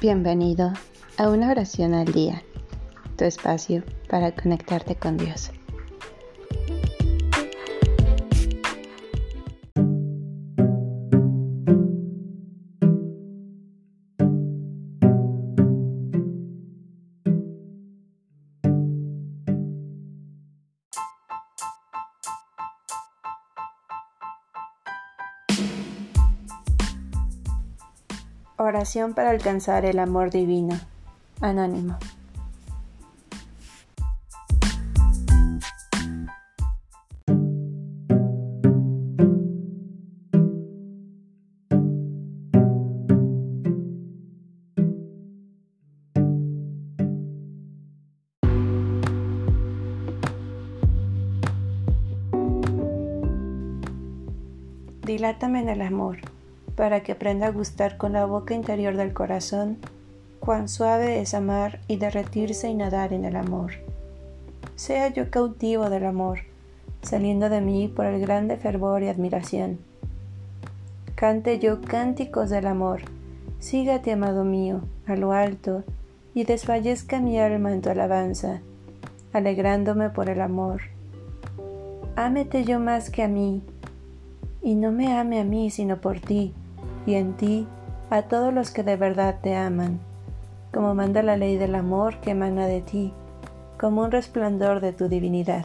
Bienvenido a una oración al día, tu espacio para conectarte con Dios. Oración para alcanzar el amor divino. Anónimo. Dilátame en el amor para que aprenda a gustar con la boca interior del corazón cuán suave es amar y derretirse y nadar en el amor. Sea yo cautivo del amor, saliendo de mí por el grande fervor y admiración. Cante yo cánticos del amor, sígate, amado mío, a lo alto, y desfallezca mi alma en tu alabanza, alegrándome por el amor. Ámete yo más que a mí, y no me ame a mí sino por ti, y en ti a todos los que de verdad te aman, como manda la ley del amor que emana de ti, como un resplandor de tu divinidad.